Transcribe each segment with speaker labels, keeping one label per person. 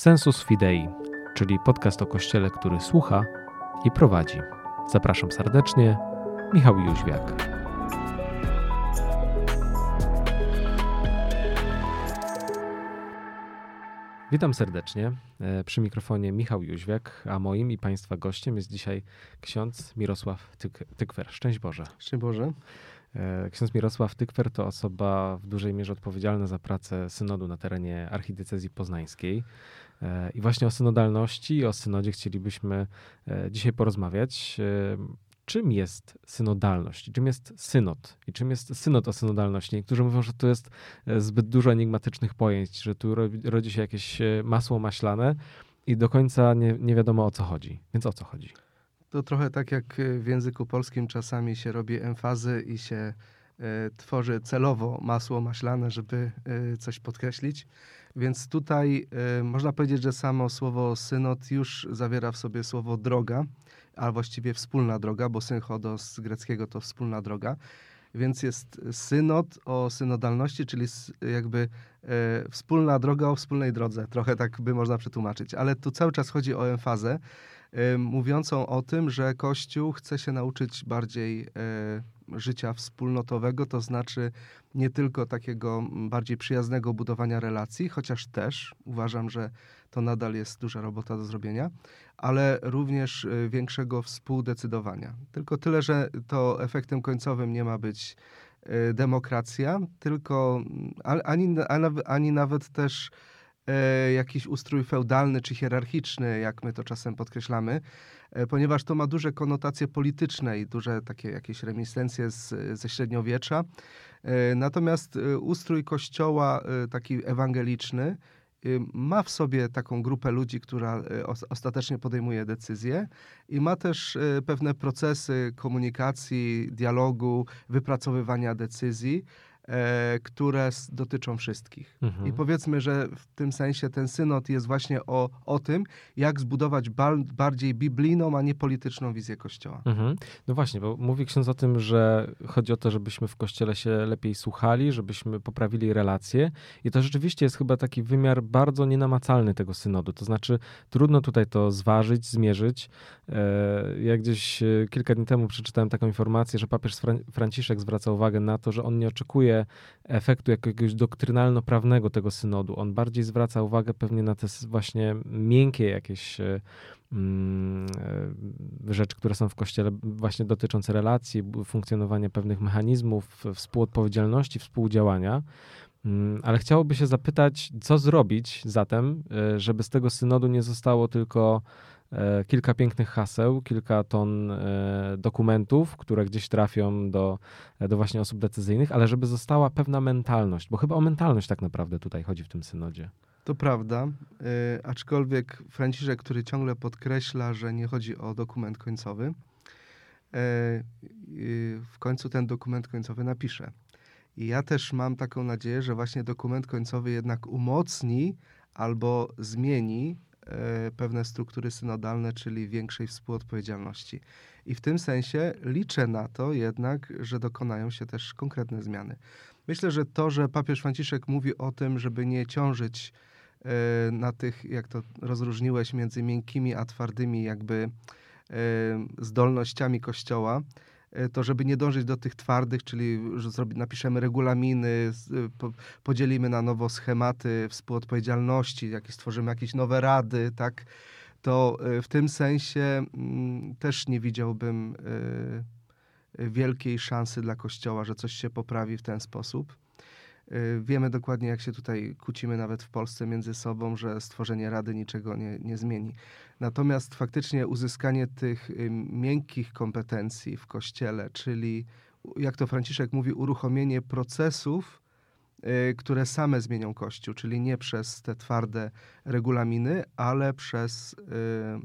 Speaker 1: Sensus Fidei, czyli podcast o Kościele, który słucha i prowadzi. Zapraszam serdecznie, Michał Jóźwiak. Witam serdecznie. E, przy mikrofonie Michał Jóźwiak, a moim i Państwa gościem jest dzisiaj ksiądz Mirosław Tyk Tykwer. Szczęść Boże.
Speaker 2: Szczęść Boże.
Speaker 1: E, ksiądz Mirosław Tykwer to osoba w dużej mierze odpowiedzialna za pracę synodu na terenie archidiecezji poznańskiej. E, I właśnie o synodalności i o synodzie chcielibyśmy dzisiaj porozmawiać czym jest synodalność, czym jest synod i czym jest synod o synodalności. Niektórzy mówią, że to jest e, zbyt dużo enigmatycznych pojęć, że tu rodzi się jakieś e, masło maślane i do końca nie, nie wiadomo o co chodzi. Więc o co chodzi?
Speaker 2: To trochę tak jak e, w języku polskim czasami się robi emfazy i się tworzy celowo masło maślane, żeby coś podkreślić. Więc tutaj można powiedzieć, że samo słowo synod już zawiera w sobie słowo droga a właściwie wspólna droga, bo synchodo z greckiego to wspólna droga. Więc jest synod o synodalności, czyli jakby e, wspólna droga o wspólnej drodze. Trochę tak by można przetłumaczyć. Ale tu cały czas chodzi o emfazę e, mówiącą o tym, że Kościół chce się nauczyć bardziej e, życia wspólnotowego, to znaczy nie tylko takiego bardziej przyjaznego budowania relacji, chociaż też uważam, że to nadal jest duża robota do zrobienia, ale również y, większego współdecydowania. Tylko tyle, że to efektem końcowym nie ma być y, demokracja, tylko mm, ani, ani nawet też jakiś ustrój feudalny czy hierarchiczny, jak my to czasem podkreślamy, e, ponieważ to ma duże konotacje polityczne i duże takie jakieś reminiscencje z, ze średniowiecza. E, natomiast ustrój kościoła taki ewangeliczny ma w sobie taką grupę ludzi, która ostatecznie podejmuje decyzje i ma też pewne procesy komunikacji, dialogu, wypracowywania decyzji. E, które dotyczą wszystkich. Mhm. I powiedzmy, że w tym sensie ten synod jest właśnie o, o tym, jak zbudować bardziej biblijną, a nie polityczną wizję Kościoła. Mhm.
Speaker 1: No właśnie, bo mówi ksiądz o tym, że chodzi o to, żebyśmy w Kościele się lepiej słuchali, żebyśmy poprawili relacje i to rzeczywiście jest chyba taki wymiar bardzo nienamacalny tego synodu. To znaczy trudno tutaj to zważyć, zmierzyć. E, ja gdzieś e, kilka dni temu przeczytałem taką informację, że papież Franciszek zwraca uwagę na to, że on nie oczekuje efektu jakiegoś doktrynalno-prawnego tego synodu. On bardziej zwraca uwagę pewnie na te właśnie miękkie jakieś e, mm, e, rzeczy, które są w kościele, właśnie dotyczące relacji, funkcjonowania pewnych mechanizmów, współodpowiedzialności, współdziałania. Mm, ale chciałoby się zapytać, co zrobić zatem, e, żeby z tego synodu nie zostało tylko kilka pięknych haseł, kilka ton e, dokumentów, które gdzieś trafią do, do właśnie osób decyzyjnych, ale żeby została pewna mentalność, bo chyba o mentalność tak naprawdę tutaj chodzi w tym synodzie.
Speaker 2: To prawda, aczkolwiek Franciszek, który ciągle podkreśla, że nie chodzi o dokument końcowy, w końcu ten dokument końcowy napisze. I ja też mam taką nadzieję, że właśnie dokument końcowy jednak umocni albo zmieni E, pewne struktury synodalne, czyli większej współodpowiedzialności. I w tym sensie liczę na to jednak, że dokonają się też konkretne zmiany. Myślę, że to, że papież Franciszek mówi o tym, żeby nie ciążyć e, na tych, jak to rozróżniłeś, między miękkimi a twardymi jakby e, zdolnościami Kościoła, E, to żeby nie dążyć do tych twardych, czyli zrobi, napiszemy regulaminy, po, podzielimy na nowo schematy współodpowiedzialności, jakieś stworzymy jakieś nowe rady, tak, to e, w tym sensie mm, też nie widziałbym wielkiej szansy dla Kościoła, że coś się poprawi w ten sposób. Y, wiemy dokładnie, jak się tutaj kłócimy nawet w Polsce między sobą, że stworzenie rady niczego nie, nie zmieni. Natomiast faktycznie uzyskanie tych y, miękkich kompetencji w kościele, czyli jak to Franciszek mówi, uruchomienie procesów, które same zmienią Kościół, czyli nie przez te twarde regulaminy, ale przez y,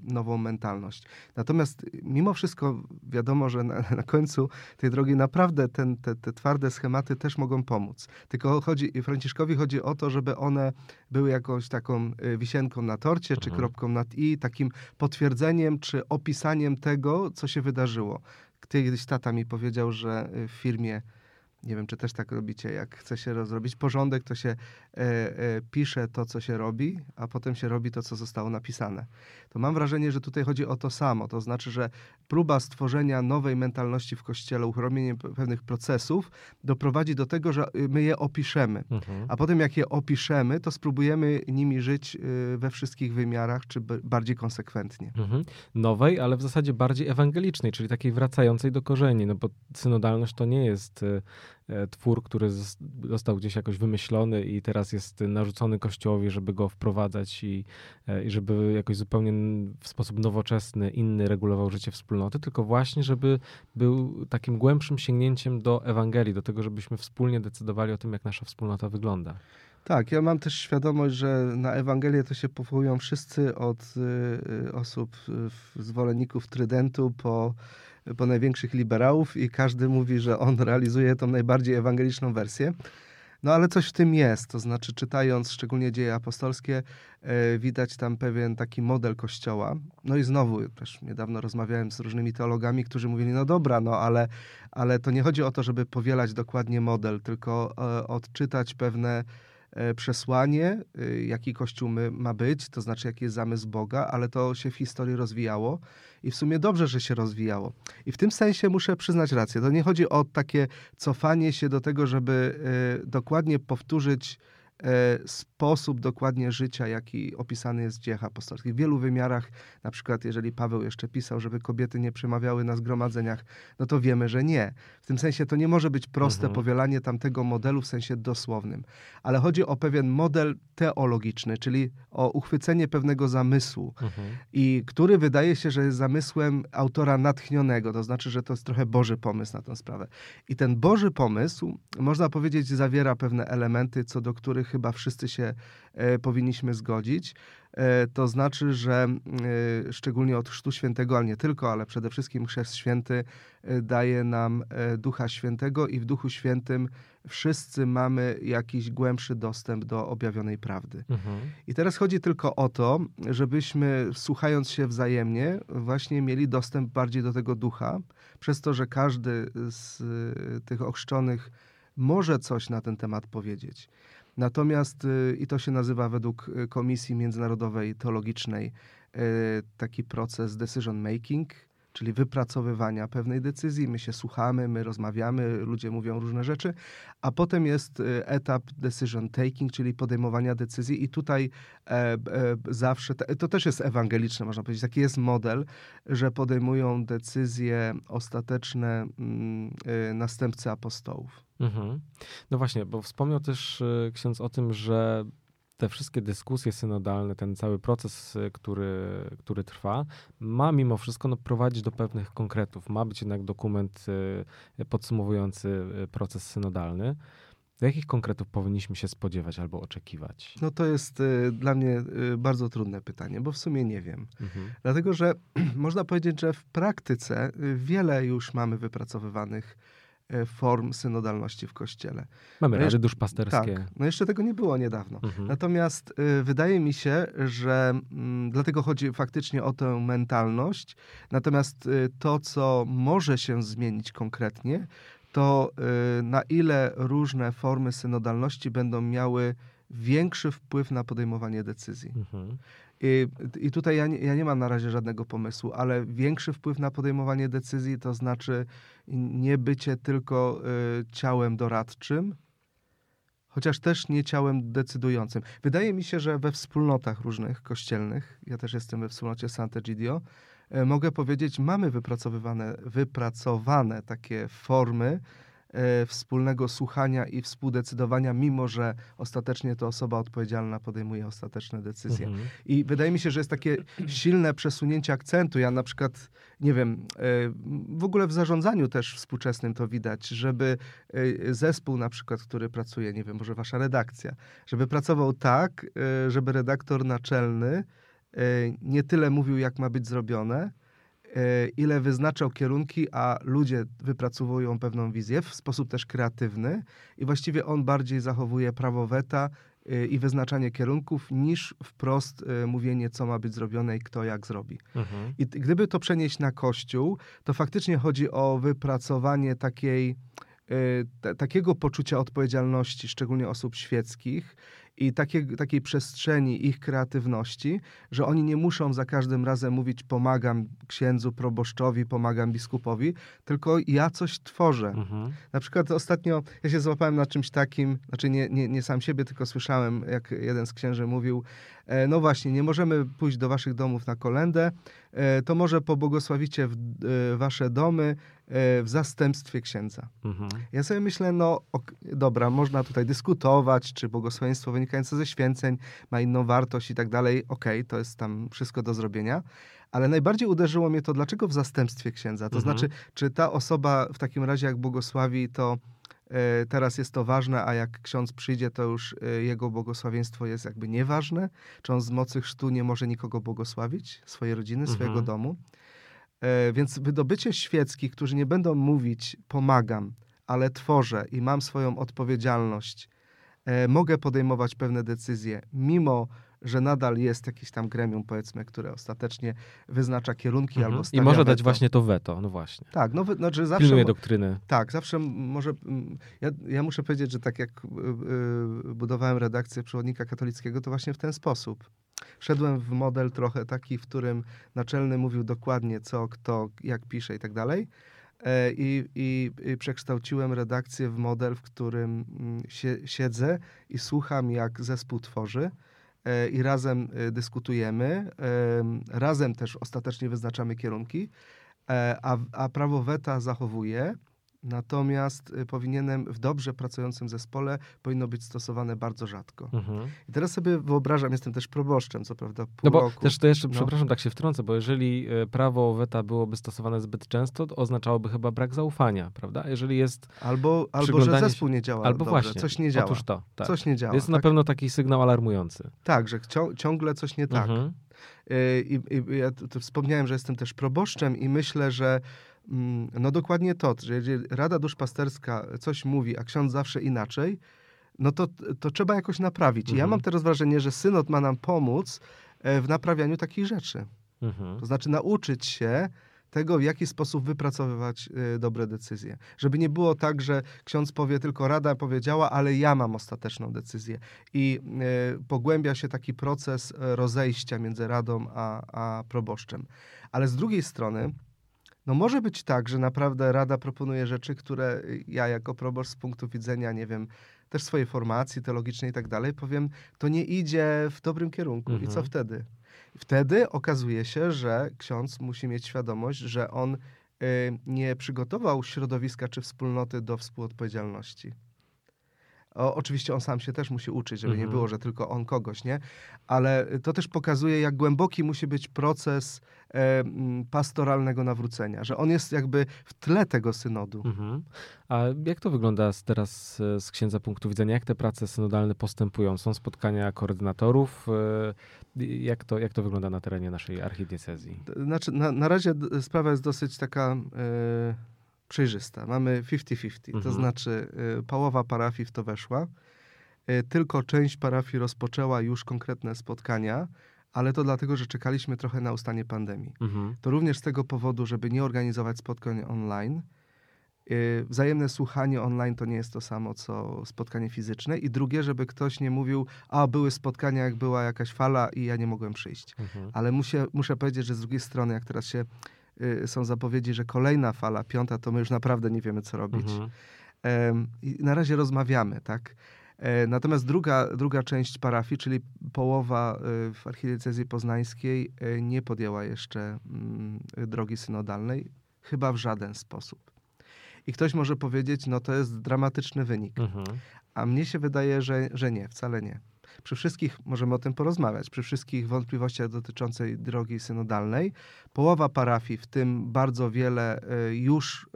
Speaker 2: nową mentalność. Natomiast mimo wszystko wiadomo, że na, na końcu tej drogi naprawdę ten, te, te, twarde schematy też mogą pomóc. Tylko chodzi, Franciszkowi chodzi o to, żeby one były jakąś taką y, wisienką na torcie, mhm. czy kropką nad i, takim potwierdzeniem, czy opisaniem tego, co się wydarzyło. Kiedyś tata mi powiedział, że w firmie nie wiem, czy też tak robicie, jak chce się rozrobić porządek, to się e, e, pisze to, co się robi, a potem się robi to, co zostało napisane. To mam wrażenie, że tutaj chodzi o to samo. To znaczy, że próba stworzenia nowej mentalności w Kościele, uchronienie pewnych procesów doprowadzi do tego, że y, my je opiszemy. Mhm. A potem jak je opiszemy, to spróbujemy nimi żyć y, we wszystkich wymiarach, czy bardziej konsekwentnie. Mhm.
Speaker 1: Nowej, ale w zasadzie bardziej ewangelicznej, czyli takiej wracającej do korzeni, no bo synodalność to nie jest y, twór, który został gdzieś jakoś wymyślony i teraz jest narzucony Kościołowi, żeby go wprowadzać i, e, i żeby jakoś zupełnie w sposób nowoczesny, inny regulował życie wspólnoty, tylko właśnie, żeby był takim głębszym sięgnięciem do Ewangelii, do tego, żebyśmy wspólnie decydowali o tym, jak nasza wspólnota wygląda.
Speaker 2: Tak, ja mam też świadomość, że na Ewangelię to się powołują wszyscy od y, osób, y, zwolenników Trydentu po po największych liberałów i każdy mówi, że on realizuje tą najbardziej ewangeliczną wersję. No ale coś w tym jest, to znaczy czytając szczególnie dzieje apostolskie, e, widać tam pewien taki model kościoła. No i znowu też niedawno rozmawiałem z różnymi teologami, którzy mówili, no dobra, no ale, ale to nie chodzi o to, żeby powielać dokładnie model, tylko e, odczytać pewne przesłanie, e, jaki Kościół ma być, to znaczy jaki jest zamysł Boga, ale to się w historii rozwijało i w sumie dobrze, że się rozwijało. I w tym sensie muszę przyznać rację. To nie chodzi o takie cofanie się do tego, żeby e, dokładnie powtórzyć E, sposób dokładnie życia, jaki opisany jest w dziejach apostolskich. W wielu wymiarach, na przykład jeżeli Paweł jeszcze pisał, żeby kobiety nie przemawiały na zgromadzeniach, no to wiemy, że nie. W tym sensie to nie może być proste mhm. powielanie tamtego modelu w sensie dosłownym, ale chodzi o pewien model teologiczny, czyli o uchwycenie pewnego zamysłu mhm. i który wydaje się, że jest zamysłem autora natchnionego, to znaczy, że to jest trochę Boży pomysł na tę sprawę. I ten Boży pomysł, można powiedzieć, zawiera pewne elementy, co do których chyba wszyscy się e, powinniśmy zgodzić. E, to znaczy, że e, szczególnie od Chrztu Świętego, ale nie tylko, ale przede wszystkim Chrzest Święty daje nam Ducha Świętego i w Duchu Świętym wszyscy mamy jakiś głębszy dostęp do objawionej prawdy. Mhm. I teraz chodzi tylko o to, żebyśmy słuchając się wzajemnie, właśnie mieli dostęp bardziej do tego ducha, przez to, że każdy z tych ochrzczonych może coś na ten temat powiedzieć. Natomiast, y, i to się nazywa według y, Komisji Międzynarodowej Teologicznej, y, taki proces decision making, czyli wypracowywania pewnej decyzji. My się słuchamy, my rozmawiamy, ludzie mówią różne rzeczy, a potem jest etap decision taking, czyli podejmowania decyzji i tutaj e, e, zawsze, to też jest ewangeliczne, można powiedzieć, taki jest model, że podejmują decyzje ostateczne mm, następcy apostołów. Mhm.
Speaker 1: No właśnie, bo wspomniał też e, ksiądz o tym, że te wszystkie dyskusje synodalne, ten cały proces, e, który, który trwa, ma mimo wszystko no, prowadzić do pewnych konkretów. Ma być jednak dokument e, podsumowujący proces synodalny. Jakich konkretów powinniśmy się spodziewać albo oczekiwać?
Speaker 2: No to jest y, dla mnie y, bardzo trudne pytanie, bo w sumie nie wiem. Mhm. Dlatego, że można powiedzieć, że w praktyce y, wiele już mamy wypracowywanych form synodalności w Kościele.
Speaker 1: Mamy no rady duszpasterskie.
Speaker 2: Tak, no jeszcze tego nie było niedawno. Mhm. Natomiast y, wydaje mi się, że y, dlatego chodzi faktycznie o tę mentalność. Natomiast y, to, co może się zmienić konkretnie, to na ile różne formy synodalności będą miały większy wpływ na podejmowanie decyzji. Mhm. I, I, tutaj ja nie, ja nie mam na razie żadnego pomysłu, ale większy wpływ na podejmowanie decyzji to znaczy nie bycie tylko y, ciałem doradczym, chociaż też nie ciałem decydującym. Wydaje mi się, że we wspólnotach różnych kościelnych, ja też jestem we wspólnocie Sant'Egidio, y, mogę powiedzieć, mamy wypracowywane, wypracowane takie formy wspólnego słuchania i współdecydowania, mimo że ostatecznie to osoba odpowiedzialna podejmuje ostateczne decyzje. Mhm. I wydaje mi się, że jest takie silne przesunięcie akcentu. Ja na przykład, nie wiem, e, w ogóle w zarządzaniu też współczesnym to widać, żeby e, zespół na przykład, który pracuje, nie wiem, może wasza redakcja, żeby pracował tak, żeby redaktor naczelny nie tyle mówił, jak ma być zrobione, E, ile wyznaczał kierunki, a ludzie wypracowują pewną wizję w sposób też kreatywny i właściwie on bardziej zachowuje prawo weta e, i wyznaczanie kierunków niż wprost e, mówienie, co ma być zrobione i kto jak zrobi. Mhm. I gdyby to przenieść na Kościół, to faktycznie chodzi o wypracowanie takiej takiego poczucia odpowiedzialności, szczególnie osób świeckich, i takie, takiej przestrzeni ich kreatywności, że oni nie muszą za każdym razem mówić pomagam księdzu, proboszczowi, pomagam biskupowi, tylko ja coś tworzę. Mhm. Na przykład ostatnio ja się złapałem na czymś takim, znaczy nie, nie, nie sam siebie, tylko słyszałem, jak jeden z księży mówił, e, no właśnie, nie możemy pójść do waszych domów na kolendę, e, to może pobłogosławicie w, e, wasze domy w zastępstwie księdza. Mhm. Ja sobie myślę, no ok, dobra, można tutaj dyskutować, czy błogosławieństwo wynikające ze święceń ma inną wartość i tak dalej. Okej, okay, to jest tam wszystko do zrobienia. Ale najbardziej uderzyło mnie to, dlaczego w zastępstwie księdza? To mhm. znaczy, czy ta osoba w takim razie, jak błogosławi, to e, teraz jest to ważne, a jak ksiądz przyjdzie, to już e, jego błogosławieństwo jest jakby nieważne? Czy on z mocy chrztu nie może nikogo błogosławić? Swojej rodziny, mhm. swojego domu? E, więc wydobycie świeckich, którzy nie będą mówić pomagam, ale tworzę i mam swoją odpowiedzialność, mogę podejmować pewne decyzje, mimo że nadal jest jakieś tam gremium, powiedzmy, które ostatecznie wyznacza kierunki mhm. albo stawia
Speaker 1: I może dać właśnie to weto, no właśnie.
Speaker 2: Tak, no znaczy
Speaker 1: zawsze... Pilnuje doktryny.
Speaker 2: Tak, zawsze może... Ja, ja muszę powiedzieć, że tak jak yy, budowałem redakcję Przewodnika Katolickiego, to właśnie w ten sposób. Szedłem w model trochę taki, w którym naczelny mówił dokładnie co, kto, jak pisze i tak dalej. E, I, i, I, przekształciłem redakcję w model, w którym mm, siedzę i słucham, jak zespół tworzy E, i razem e, dyskutujemy, razem też ostatecznie wyznaczamy kierunki, a, a prawo weta zachowuje Natomiast y, powinienem w dobrze pracującym zespole powinno być stosowane bardzo rzadko. Mhm. I teraz sobie wyobrażam, jestem też proboszczem, co prawda, pół
Speaker 1: No bo
Speaker 2: roku.
Speaker 1: też to jeszcze, no. przepraszam, tak się wtrącę, bo jeżeli y, prawo weta byłoby stosowane zbyt często, to oznaczałoby chyba brak zaufania, prawda? Jeżeli jest
Speaker 2: Albo, albo że zespół nie działa
Speaker 1: Albo
Speaker 2: dobrze,
Speaker 1: właśnie.
Speaker 2: coś nie działa.
Speaker 1: Otóż to, tak.
Speaker 2: Coś nie działa.
Speaker 1: Jest tak? na pewno taki sygnał alarmujący.
Speaker 2: Tak, że ciągle coś nie tak. Mhm. Y, I, i ja to, to wspomniałem, że jestem też proboszczem i myślę, że no dokładnie to, że jeżeli Rada Duszpasterska coś mówi, a ksiądz zawsze inaczej, no to, to trzeba jakoś naprawić. Mhm. I ja mhm. mam teraz wrażenie, że synod ma nam pomóc e, w naprawianiu takich rzeczy. Mhm. To znaczy nauczyć się tego, w jaki sposób wypracowywać y, dobre decyzje. Żeby nie było tak, że ksiądz powie tylko rada powiedziała, ale ja mam ostateczną decyzję. I y, pogłębia się taki proces rozejścia między radą a, a proboszczem. Ale z drugiej strony, no może być tak, że naprawdę Rada proponuje rzeczy, które ja jako proboszcz z punktu widzenia, nie wiem, też swojej formacji teologicznej i tak dalej, powiem, to nie idzie w dobrym kierunku. Mhm. I co mhm. wtedy? Wtedy okazuje się, że ksiądz musi mieć świadomość, że on y, nie przygotował środowiska czy wspólnoty do współodpowiedzialności. O, oczywiście on sam się też musi uczyć, żeby mhm. nie było, że tylko on kogoś, nie? Ale to też pokazuje, jak głęboki musi być proces e, pastoralnego nawrócenia, że on jest jakby w tle tego synodu. Mhm.
Speaker 1: A jak to wygląda teraz e, z księdza punktu widzenia? Jak te prace synodalne postępują? Są spotkania koordynatorów? E, jak to, jak to wygląda na terenie naszej archidiecezji?
Speaker 2: Znaczy, na, na razie sprawa jest dosyć taka... E, przejrzysta. Mamy 50-50, mhm. to znaczy y, połowa parafii w to weszła. Y, tylko część parafii rozpoczęła już konkretne spotkania, ale to dlatego, że czekaliśmy trochę na ustanie pandemii. Mhm. To również z tego powodu, żeby nie organizować spotkań online. Y, wzajemne słuchanie online to nie jest to samo, co spotkanie fizyczne. I drugie, żeby ktoś nie mówił, a były spotkania, jak była jakaś fala i ja nie mogłem przyjść. Mhm. Ale muszę, muszę powiedzieć, że z drugiej strony, jak teraz się są zapowiedzi, że kolejna fala, piąta, to my już naprawdę nie wiemy, co robić. Mhm. I na razie rozmawiamy, tak? E, natomiast druga, druga część parafii, czyli połowa y, w archidiecezji poznańskiej, y, nie podjęła jeszcze mm, drogi synodalnej, chyba w żaden sposób. I ktoś może powiedzieć, no to jest dramatyczny wynik. Mhm. A mnie się wydaje, że, że nie, wcale nie. Przy wszystkich, możemy o tym porozmawiać, przy wszystkich wątpliwościach dotyczącej drogi synodalnej, połowa parafii, w tym bardzo wiele y, już y,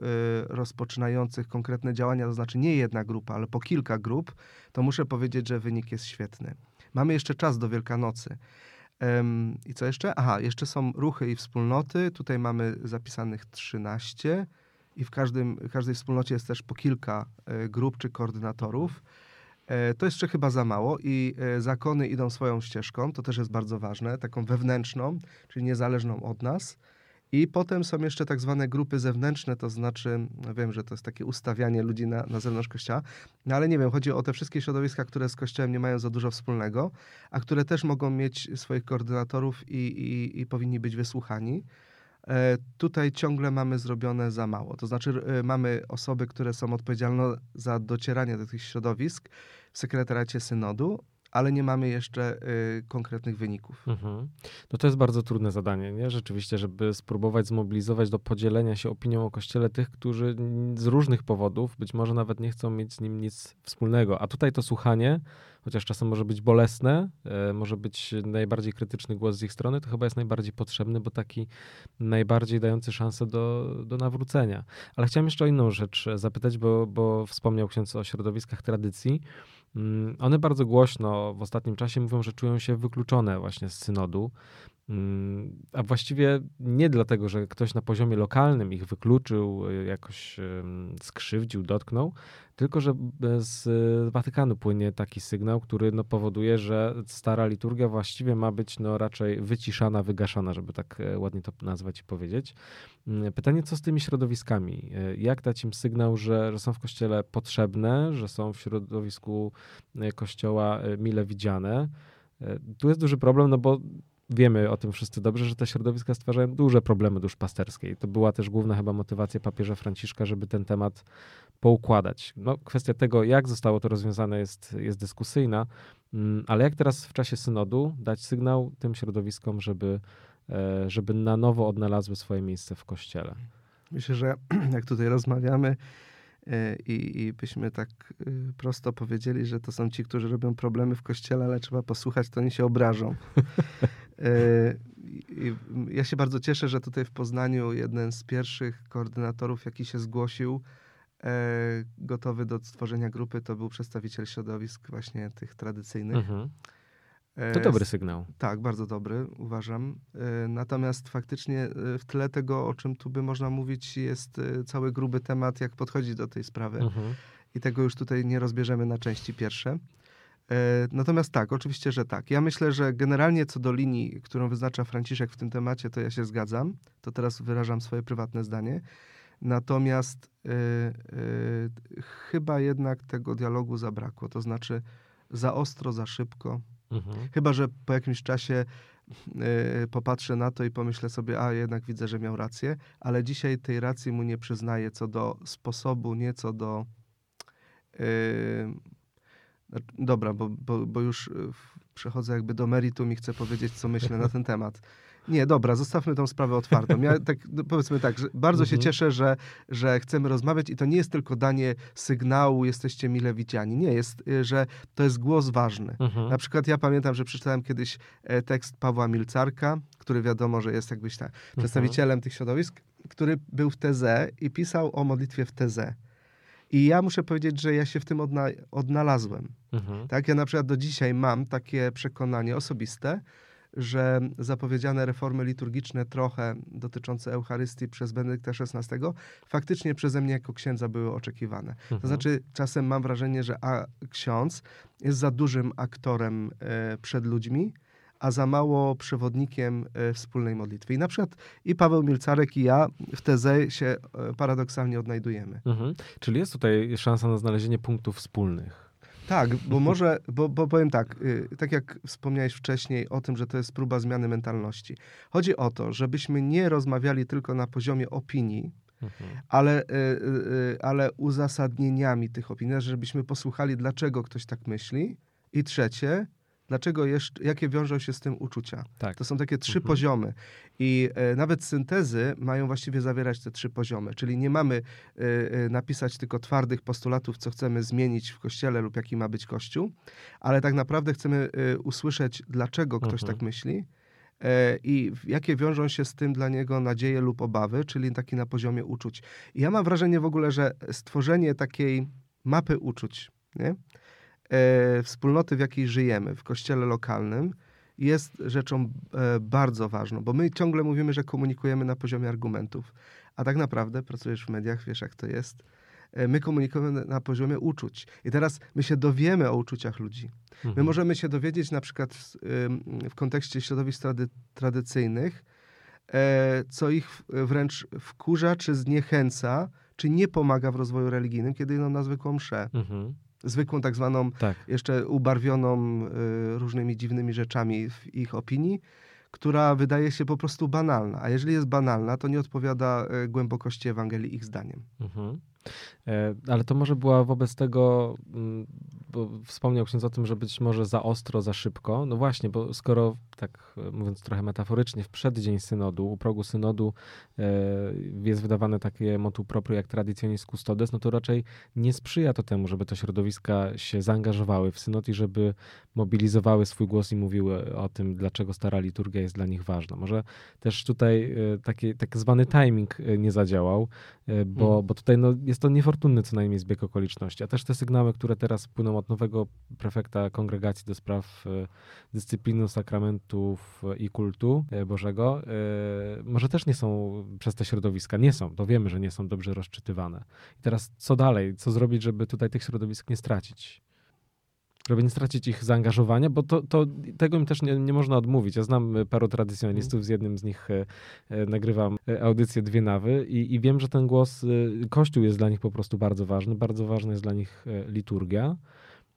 Speaker 2: rozpoczynających konkretne działania, to znaczy nie jedna grupa, ale po kilka grup, to muszę powiedzieć, że wynik jest świetny. Mamy jeszcze czas do Wielkanocy. I co jeszcze? Aha, jeszcze są ruchy i wspólnoty. Tutaj mamy zapisanych 13 i w każdym, każdej wspólnocie jest też po kilka y, grup czy koordynatorów. E, to jeszcze chyba za mało i e, zakony idą swoją ścieżką, to też jest bardzo ważne, taką wewnętrzną, czyli niezależną od nas. I potem są jeszcze tak zwane grupy zewnętrzne, to znaczy, no wiem, że to jest takie ustawianie ludzi na, na zewnątrz kościoła, no ale nie wiem, chodzi o te wszystkie środowiska, które z kościołem nie mają za dużo wspólnego, a które też mogą mieć swoich koordynatorów i, i, i powinni być wysłuchani. E, tutaj ciągle mamy zrobione za mało. To znaczy, e, mamy osoby, które są odpowiedzialne za docieranie do tych środowisk w sekretariacie synodu, ale nie mamy jeszcze y, konkretnych wyników. Mhm.
Speaker 1: No to jest bardzo trudne zadanie, nie? Rzeczywiście, żeby spróbować zmobilizować do podzielenia się opinią o Kościele tych, którzy z różnych powodów być może nawet nie chcą mieć z nim nic wspólnego. A tutaj to słuchanie, chociaż czasem może być bolesne, e, może być najbardziej krytyczny głos z ich strony, to chyba jest najbardziej potrzebny, bo taki najbardziej dający szansę do, do nawrócenia. Ale chciałem jeszcze o inną rzecz zapytać, bo, bo wspomniał ksiądz o środowiskach tradycji. Mm, one bardzo głośno w ostatnim czasie mówią, że czują się wykluczone właśnie z synodu, a właściwie nie dlatego, że ktoś na poziomie lokalnym ich wykluczył, y, jakoś skrzywdził, dotknął, tylko że z Watykanu płynie taki sygnał, który no, powoduje, że stara liturgia właściwie ma być no, raczej wyciszana, wygaszana, żeby tak e, ładnie to nazwać i powiedzieć. Mm, pytanie, co z tymi środowiskami? E, jak dać im sygnał, że, że są w kościele potrzebne, że są w środowisku e, kościoła mile widziane? Tu jest duży problem, no bo wiemy o tym wszyscy dobrze, że te środowiska stwarzają duże problemy duszpasterskiej. To była też główna chyba motywacja papieża Franciszka, żeby ten temat poukładać. No, kwestia tego, jak zostało to rozwiązane, jest, jest dyskusyjna, mm, ale jak teraz w czasie synodu dać sygnał tym środowiskom, żeby, e, żeby na nowo odnalazły swoje miejsce w kościele?
Speaker 2: Myślę, że jak tutaj rozmawiamy, e, i, i byśmy tak e, prosto powiedzieli, że to są ci, którzy robią problemy w kościele, ale trzeba posłuchać, to oni się obrażą. Ja się bardzo cieszę, że tutaj w Poznaniu jeden z pierwszych koordynatorów, jaki się zgłosił, e, gotowy do stworzenia grupy, to był przedstawiciel środowisk właśnie tych tradycyjnych. Mhm.
Speaker 1: E, to dobry sygnał.
Speaker 2: Tak, bardzo dobry, uważam. E, natomiast faktycznie w tle tego, o czym tu by można mówić, jest cały gruby temat, jak podchodzić do tej sprawy. Mhm. I tego już tutaj nie rozbierzemy na części pierwsze. Natomiast tak, oczywiście, że tak. Ja myślę, że generalnie co do linii, którą wyznacza Franciszek w tym temacie, to ja się zgadzam. To teraz wyrażam swoje prywatne zdanie. Natomiast y, y, chyba jednak tego dialogu zabrakło. To znaczy za ostro, za szybko. Mhm. Chyba, że po jakimś czasie y, popatrzę na to i pomyślę sobie, a jednak widzę, że miał rację, ale dzisiaj tej racji mu nie przyznaję co do sposobu, nie co do. Znaczy, dobra, bo, bo, bo już przechodzę jakby do meritum i chcę powiedzieć, co myślę na ten temat. Nie, dobra, zostawmy tą sprawę otwartą. Ja tak, no powiedzmy tak, że bardzo się mhm. cieszę, że, że chcemy rozmawiać i to nie jest tylko danie sygnału, jesteście mile widziani. Nie, jest, y, że to jest głos ważny. Mhm. Na przykład ja pamiętam, że przeczytałem kiedyś e, tekst Pawła Milcarka, który wiadomo, że jest jakbyś tak mhm. przedstawicielem tych środowisk, który był w teze i pisał o modlitwie w teze. I ja muszę powiedzieć, że ja się w tym odna odnalazłem. Mhm. Tak, ja na przykład do dzisiaj mam takie przekonanie osobiste, że zapowiedziane reformy liturgiczne trochę dotyczące Eucharystii przez Benedykta XVI faktycznie przeze mnie jako księdza były oczekiwane. Mhm. To znaczy czasem mam wrażenie, że a, ksiądz jest za dużym aktorem e, przed ludźmi, a za mało przewodnikiem e, wspólnej modlitwy. I na przykład i Paweł Milcarek i ja w teze się e, paradoksalnie odnajdujemy. Mhm.
Speaker 1: Czyli jest tutaj szansa na znalezienie punktów wspólnych.
Speaker 2: Tak, bo może, bo, bo powiem tak, y, tak jak wspomniałeś wcześniej o tym, że to jest próba zmiany mentalności. Chodzi o to, żebyśmy nie rozmawiali tylko na poziomie opinii, mhm. ale, y, y, ale uzasadnieniami tych opinii, żebyśmy posłuchali, dlaczego ktoś tak myśli. I trzecie, dlaczego jeszcze, jakie wiążą się z tym uczucia. Tak. To są takie trzy mhm. poziomy. I e, nawet syntezy mają właściwie zawierać te trzy poziomy, czyli nie mamy e, e, napisać tylko twardych postulatów, co chcemy zmienić w kościele lub jaki ma być kościół, ale tak naprawdę chcemy e, usłyszeć, dlaczego ktoś mhm. tak myśli. E, I jakie wiążą się z tym dla niego nadzieje lub obawy, czyli taki na poziomie uczuć. I ja mam wrażenie w ogóle, że stworzenie takiej mapy uczuć, nie? E, wspólnoty, w jakiej żyjemy, w kościele lokalnym, jest rzeczą e, bardzo ważną, bo my ciągle mówimy, że komunikujemy na poziomie argumentów, a tak naprawdę pracujesz w mediach, wiesz jak to jest. E, my komunikujemy na poziomie uczuć. I teraz my się dowiemy o uczuciach ludzi. Mhm. My możemy się dowiedzieć na przykład w, w kontekście środowisk trady, tradycyjnych, co ich wręcz wkurza, czy zniechęca, czy nie pomaga w rozwoju religijnym, kiedy idą na zwykłą mszę. Mhm. Zwykłą, tak zwaną, tak. jeszcze ubarwioną y, różnymi dziwnymi rzeczami w ich opinii, która wydaje się po prostu banalna. A jeżeli jest banalna, to nie odpowiada głębokości Ewangelii ich zdaniem. Mhm.
Speaker 1: E, ale to może była wobec tego, mm, bo wspomniał ksiądz o tym, że być może za ostro, za szybko. No właśnie, bo skoro, tak mówiąc trochę metaforycznie, w przeddzień synodu, u progu synodu e, jest wydawane takie motu proprio jak traditionis custodes, no to raczej nie sprzyja to temu, żeby te środowiska się zaangażowały w synod i żeby mobilizowały swój głos i mówiły o tym, dlaczego stara liturgia jest dla nich ważna. Może też tutaj e, taki tak zwany timing nie zadziałał, bo, mhm. bo tutaj no, jest to niefortunny co najmniej zbieg okoliczności. A też te sygnały, które teraz płyną od nowego prefekta Kongregacji do Spraw e, Dyscypliny, Sakramentów i Kultu e, Bożego, e, może też nie są przez te środowiska, nie są, to wiemy, że nie są dobrze rozczytywane. I teraz co dalej? Co zrobić, żeby tutaj tych środowisk nie stracić? Żeby nie stracić ich zaangażowania, bo to, to tego im też nie, nie można odmówić. Ja znam paru tradycjonalistów, z jednym z nich e, e, nagrywam e, audycję Dwie Nawy i, i wiem, że ten głos, Kościół jest dla nich po prostu bardzo ważny, bardzo ważna jest dla nich liturgia,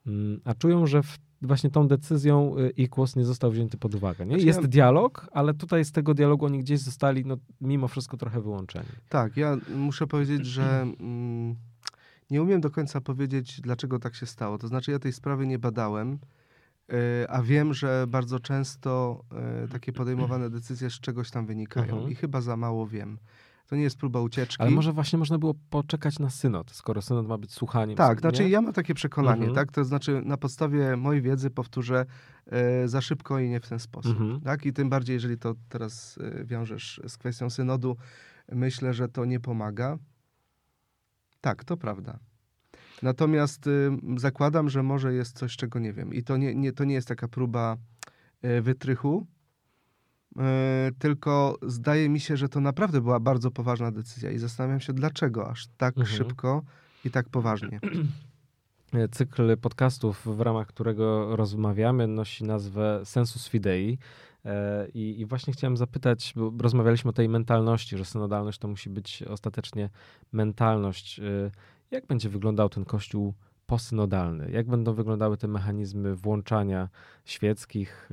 Speaker 1: mm, a czują, że w właśnie tą decyzją ich głos nie został wzięty pod uwagę. Nie? Znaczy jest dialog, ale tutaj z tego dialogu oni gdzieś zostali no, mimo wszystko trochę wyłączeni.
Speaker 2: Tak, ja muszę powiedzieć, że mm, nie umiem do końca powiedzieć, dlaczego tak się stało. To znaczy, ja tej sprawy nie badałem, e, a wiem, że bardzo często e, takie podejmowane decyzje z czegoś tam wynikają mhm. i chyba za mało wiem. To nie jest próba ucieczki.
Speaker 1: Ale może właśnie można było poczekać na synod, skoro synod ma być słuchaniem.
Speaker 2: Tak, znaczy ja mam takie przekonanie, mhm. tak? To znaczy na podstawie mojej wiedzy powtórzę e, za szybko i nie w ten sposób. Mhm. Tak? I tym bardziej, jeżeli to teraz e, wiążesz z kwestią synodu, myślę, że to nie pomaga. Tak, to prawda. Natomiast y, zakładam, że może jest coś, czego nie wiem. I to nie, nie, to nie jest taka próba y, wytrychu, y, tylko zdaje mi się, że to naprawdę była bardzo poważna decyzja i zastanawiam się, dlaczego aż tak mhm. szybko i tak poważnie.
Speaker 1: Cykl podcastów, w ramach którego rozmawiamy, nosi nazwę Sensus Fidei. E, I, I, właśnie chciałem zapytać, bo rozmawialiśmy o tej mentalności, że synodalność to musi być ostatecznie mentalność. E, jak będzie wyglądał ten kościół posynodalny? Jak będą wyglądały te mechanizmy włączania świeckich,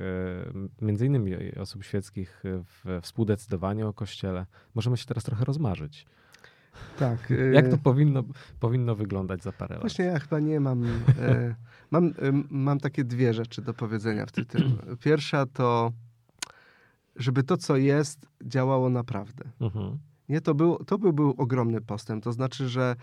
Speaker 1: e, między innymi osób świeckich w współdecydowanie o kościele? Możemy się teraz trochę rozmarzyć. Tak. Jak to powinno, powinno wyglądać za parę lat?
Speaker 2: Właśnie ja chyba nie mam. mam, mam takie dwie rzeczy do powiedzenia w tym. Pierwsza to żeby to, co jest, działało naprawdę. Mhm. Nie, to, był, to by był ogromny postęp. To znaczy, że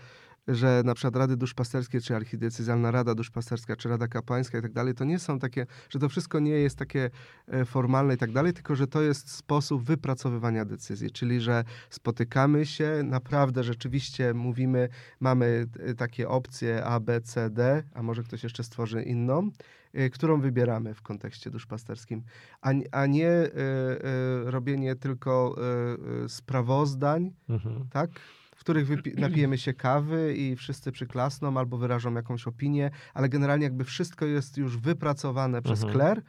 Speaker 2: że na przykład Rady Duszpasterskie, czy Archidiecezjalna Rada Duszpasterska, czy Rada Kapłańska i tak dalej, to nie są takie, że to wszystko nie jest takie e, formalne i tak dalej, tylko że to jest sposób wypracowywania decyzji, czyli że spotykamy się, naprawdę rzeczywiście mówimy, mamy e, takie opcje A, B, C, D, a może ktoś jeszcze stworzy inną, e, którą wybieramy w kontekście duszpasterskim, a, a nie y, y, robienie tylko y, sprawozdań, mhm. tak? W których napijemy się kawy i wszyscy przyklasną albo wyrażą jakąś opinię, ale generalnie jakby wszystko jest już wypracowane przez mhm. kler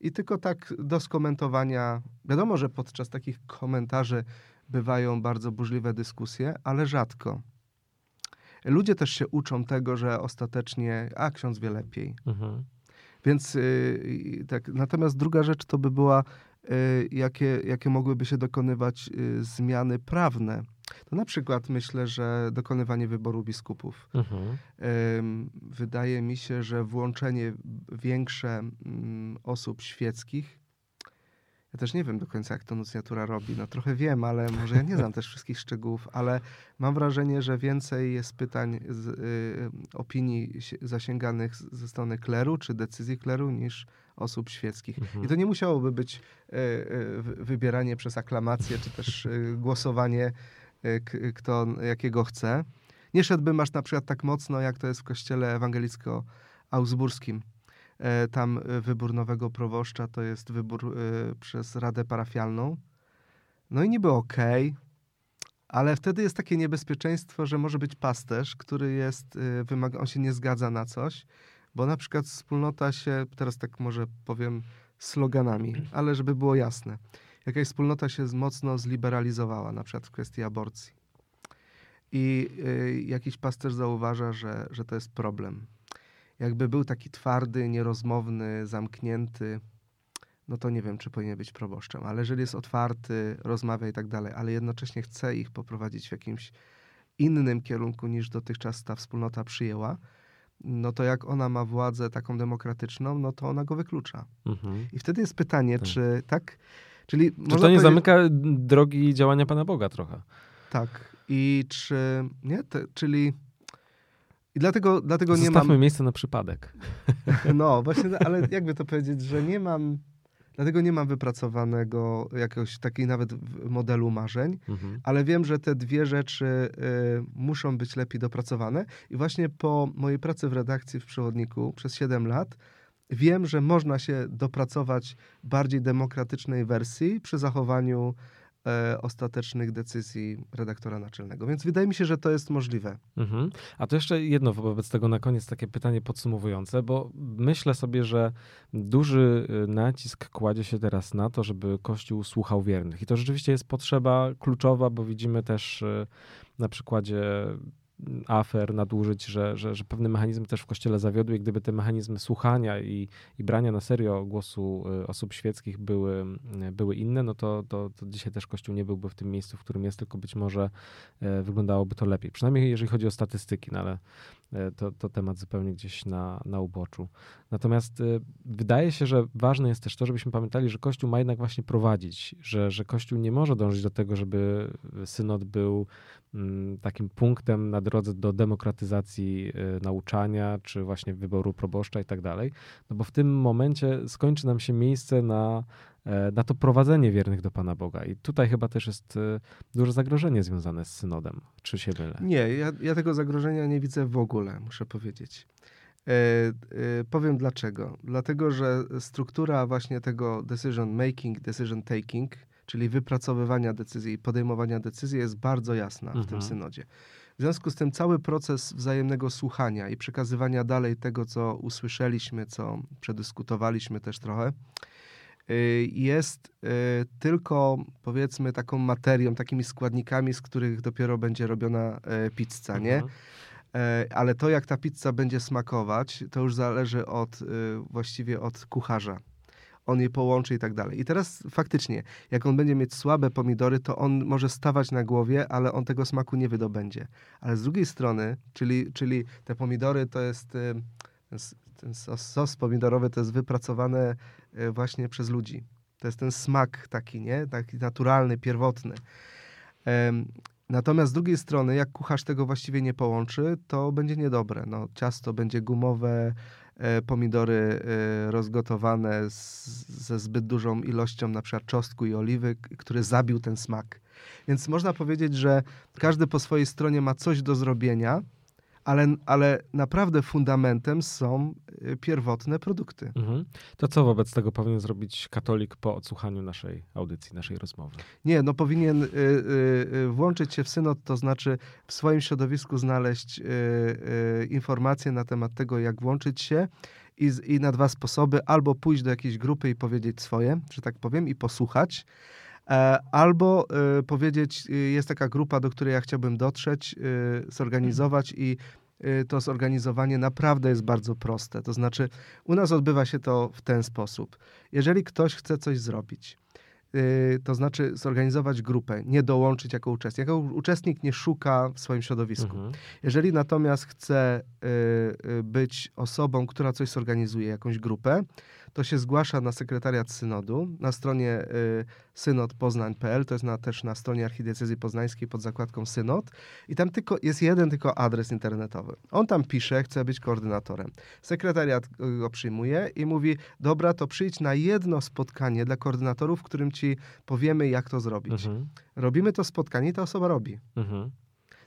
Speaker 2: i tylko tak do skomentowania. Wiadomo, że podczas takich komentarzy bywają bardzo burzliwe dyskusje, ale rzadko. Ludzie też się uczą tego, że ostatecznie, a ksiądz wie lepiej. Mhm. Więc yy, tak. Natomiast druga rzecz to by była, yy, jakie, jakie mogłyby się dokonywać yy, zmiany prawne to na przykład myślę, że dokonywanie wyboru biskupów. Mhm. Wydaje mi się, że włączenie większe mm, osób świeckich ja też nie wiem do końca, jak to nucjatura robi. No trochę wiem, ale może ja nie znam też wszystkich szczegółów, ale mam wrażenie, że więcej jest pytań, z, y, opinii zasięganych ze strony kleru, czy decyzji kleru, niż osób świeckich. Mhm. I to nie musiałoby być y, y, wybieranie przez aklamację, czy też y, głosowanie kto jakiego chce. Nie szedłbym aż na przykład tak mocno, jak to jest w kościele ewangelicko-augsburskim. E, tam e, wybór nowego proboszcza to jest wybór e, przez Radę Parafialną. No i niby okej, okay, ale wtedy jest takie niebezpieczeństwo, że może być pasterz, który jest, wymaga, on się nie zgadza na coś, bo na przykład wspólnota się, teraz tak może powiem sloganami, ale żeby było jasne, jakaś wspólnota się mocno zliberalizowała, na przykład w kwestii aborcji. I y, jakiś pasterz zauważa, że, że to jest problem. Jakby był taki twardy, nierozmowny, zamknięty, no to nie wiem, czy powinien być proboszczem. Ale jeżeli jest otwarty, rozmawia i tak dalej, ale jednocześnie chce ich poprowadzić w jakimś innym kierunku niż dotychczas ta wspólnota przyjęła, no to jak ona ma władzę taką demokratyczną, no to ona go wyklucza. Mhm. I wtedy jest pytanie, tak. czy tak...
Speaker 1: Czyli czy to nie zamyka drogi działania Pana Boga trochę?
Speaker 2: Tak. I czy... Nie? Te, czyli... I dlatego, dlatego
Speaker 1: nie
Speaker 2: mam...
Speaker 1: Zostawmy miejsce na przypadek.
Speaker 2: No, właśnie, ale jakby to powiedzieć, że nie mam Dlatego nie mam wypracowanego jakiegoś takiej nawet modelu marzeń, mhm. ale wiem, że te dwie rzeczy y, muszą być lepiej dopracowane. I właśnie po mojej pracy w redakcji w Przewodniku przez 7 lat wiem, że można się dopracować bardziej demokratycznej wersji przy zachowaniu e, ostatecznych decyzji redaktora naczelnego. Więc wydaje mi się, że to jest możliwe. Mhm.
Speaker 1: A to jeszcze jedno wobec tego na koniec takie pytanie podsumowujące, bo myślę sobie, że duży y, nacisk kładzie się teraz na to, żeby Kościół słuchał wiernych. I to rzeczywiście jest potrzeba kluczowa, bo widzimy też y, na przykładzie afer, nadużyć, że, że, że pewne mechanizmy też w Kościele zawiodły i gdyby te mechanizmy słuchania i, i brania na serio głosu y, osób świeckich były, y, były inne, no to, to, to dzisiaj też Kościół nie byłby w tym miejscu, w którym jest, tylko być może e, wyglądałoby to lepiej. Przynajmniej jeżeli chodzi o statystyki, no ale to, to temat zupełnie gdzieś na, na uboczu. Natomiast e, wydaje się, że ważne jest też to, żebyśmy pamiętali, że Kościół ma jednak właśnie prowadzić, że, że Kościół nie może dążyć do tego, żeby synod był Mm, takim punktem na drodze do demokratyzacji y, nauczania, czy właśnie wyboru proboszcza i tak dalej. No bo w tym momencie skończy nam się miejsce na, e, na to prowadzenie wiernych do Pana Boga. I tutaj chyba też jest y, duże zagrożenie związane z synodem. Czy się mylę?
Speaker 2: Nie, ja, ja tego zagrożenia nie widzę w ogóle, muszę powiedzieć. E, e, powiem dlaczego. Dlatego, że struktura właśnie tego decision making, decision taking czyli wypracowywania decyzji i podejmowania decyzji jest bardzo jasna w mhm. tym synodzie. W związku z tym cały proces wzajemnego słuchania i przekazywania dalej tego, co usłyszeliśmy, co przedyskutowaliśmy też trochę, jest y, tylko powiedzmy taką materią, takimi składnikami, z których dopiero będzie robiona e, pizza, nie? Mhm. E, ale to, jak ta pizza będzie smakować, to już zależy od y, właściwie od kucharza on je połączy i tak dalej. I teraz faktycznie, jak on będzie mieć słabe pomidory, to on może stawać na głowie, ale on tego smaku nie wydobędzie. Ale z drugiej strony, czyli, czyli te pomidory to jest y, ten sos, pomidorowy to jest wypracowane y, właśnie przez ludzi. To jest ten smak taki, nie? Taki naturalny, pierwotny. Natomiast z drugiej strony, jak kucharz tego właściwie nie połączy, to będzie niedobre. No, ciasto będzie gumowe, E, pomidory e, rozgotowane z, ze zbyt dużą ilością na przykład czosnku i oliwy, który zabił ten smak. Więc można powiedzieć, że każdy po swojej stronie ma coś do zrobienia, ale, ale naprawdę fundamentem są y, pierwotne produkty. Mhm.
Speaker 1: To co wobec tego powinien zrobić katolik po odsłuchaniu naszej audycji, naszej rozmowy?
Speaker 2: Nie, no powinien y, y, y włączyć się w synod, to znaczy w swoim środowisku znaleźć y, y, informacje na temat tego, jak włączyć się. I, I na dwa sposoby, albo pójść do jakiejś grupy i powiedzieć swoje, że tak powiem, i posłuchać, albo y, powiedzieć, y, jest taka grupa, do której ja chciałbym dotrzeć, y, zorganizować i to zorganizowanie naprawdę jest bardzo proste. To znaczy, u nas odbywa się to w ten sposób. Jeżeli ktoś chce coś zrobić, to znaczy zorganizować grupę, nie dołączyć jako uczestnik. Jako uczestnik nie szuka w swoim środowisku. Mhm. Jeżeli natomiast chce być osobą, która coś zorganizuje, jakąś grupę, to się zgłasza na sekretariat synodu na stronie y, synodpoznań.pl, to jest na, też na stronie archidiecezji poznańskiej pod zakładką synod i tam tylko, jest jeden tylko adres internetowy. On tam pisze, chce być koordynatorem. Sekretariat go przyjmuje i mówi, dobra, to przyjdź na jedno spotkanie dla koordynatorów, w którym ci powiemy, jak to zrobić. Mhm. Robimy to spotkanie i ta osoba robi. Mhm.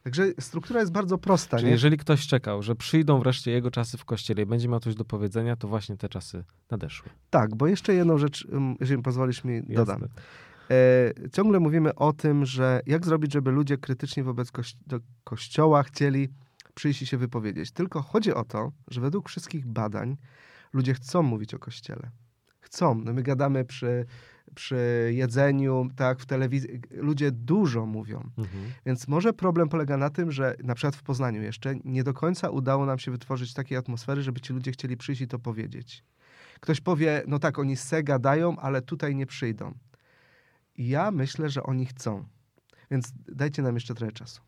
Speaker 2: Także struktura jest bardzo prosta.
Speaker 1: Czyli nie? jeżeli ktoś czekał, że przyjdą wreszcie jego czasy w kościele i będzie miał coś do powiedzenia, to właśnie te czasy nadeszły.
Speaker 2: Tak, bo jeszcze jedną rzecz, jeżeli pozwolisz mi, Jasne. dodam. E, ciągle mówimy o tym, że jak zrobić, żeby ludzie krytycznie wobec kości do kościoła chcieli przyjść i się wypowiedzieć. Tylko chodzi o to, że według wszystkich badań ludzie chcą mówić o kościele. Chcą. No my gadamy przy przy jedzeniu, tak, w telewizji. Ludzie dużo mówią.
Speaker 1: Mhm.
Speaker 2: Więc może problem polega na tym, że na przykład w Poznaniu jeszcze nie do końca udało nam się wytworzyć takiej atmosfery, żeby ci ludzie chcieli przyjść i to powiedzieć. Ktoś powie, no tak, oni se gadają, ale tutaj nie przyjdą. Ja myślę, że oni chcą. Więc dajcie nam jeszcze trochę czasu.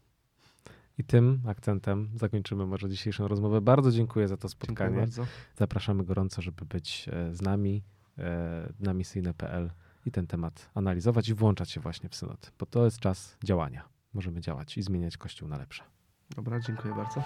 Speaker 1: I tym akcentem zakończymy może dzisiejszą rozmowę. Bardzo dziękuję za to
Speaker 2: Dziękuję
Speaker 1: spotkanie.
Speaker 2: bardzo.
Speaker 1: Zapraszamy gorąco, żeby być e, z nami e, na misyjne.pl i ten temat analizować i włączać się właśnie w synod, bo to jest czas działania. Możemy działać i zmieniać Kościół na lepsze.
Speaker 2: Dobra, dziękuję bardzo.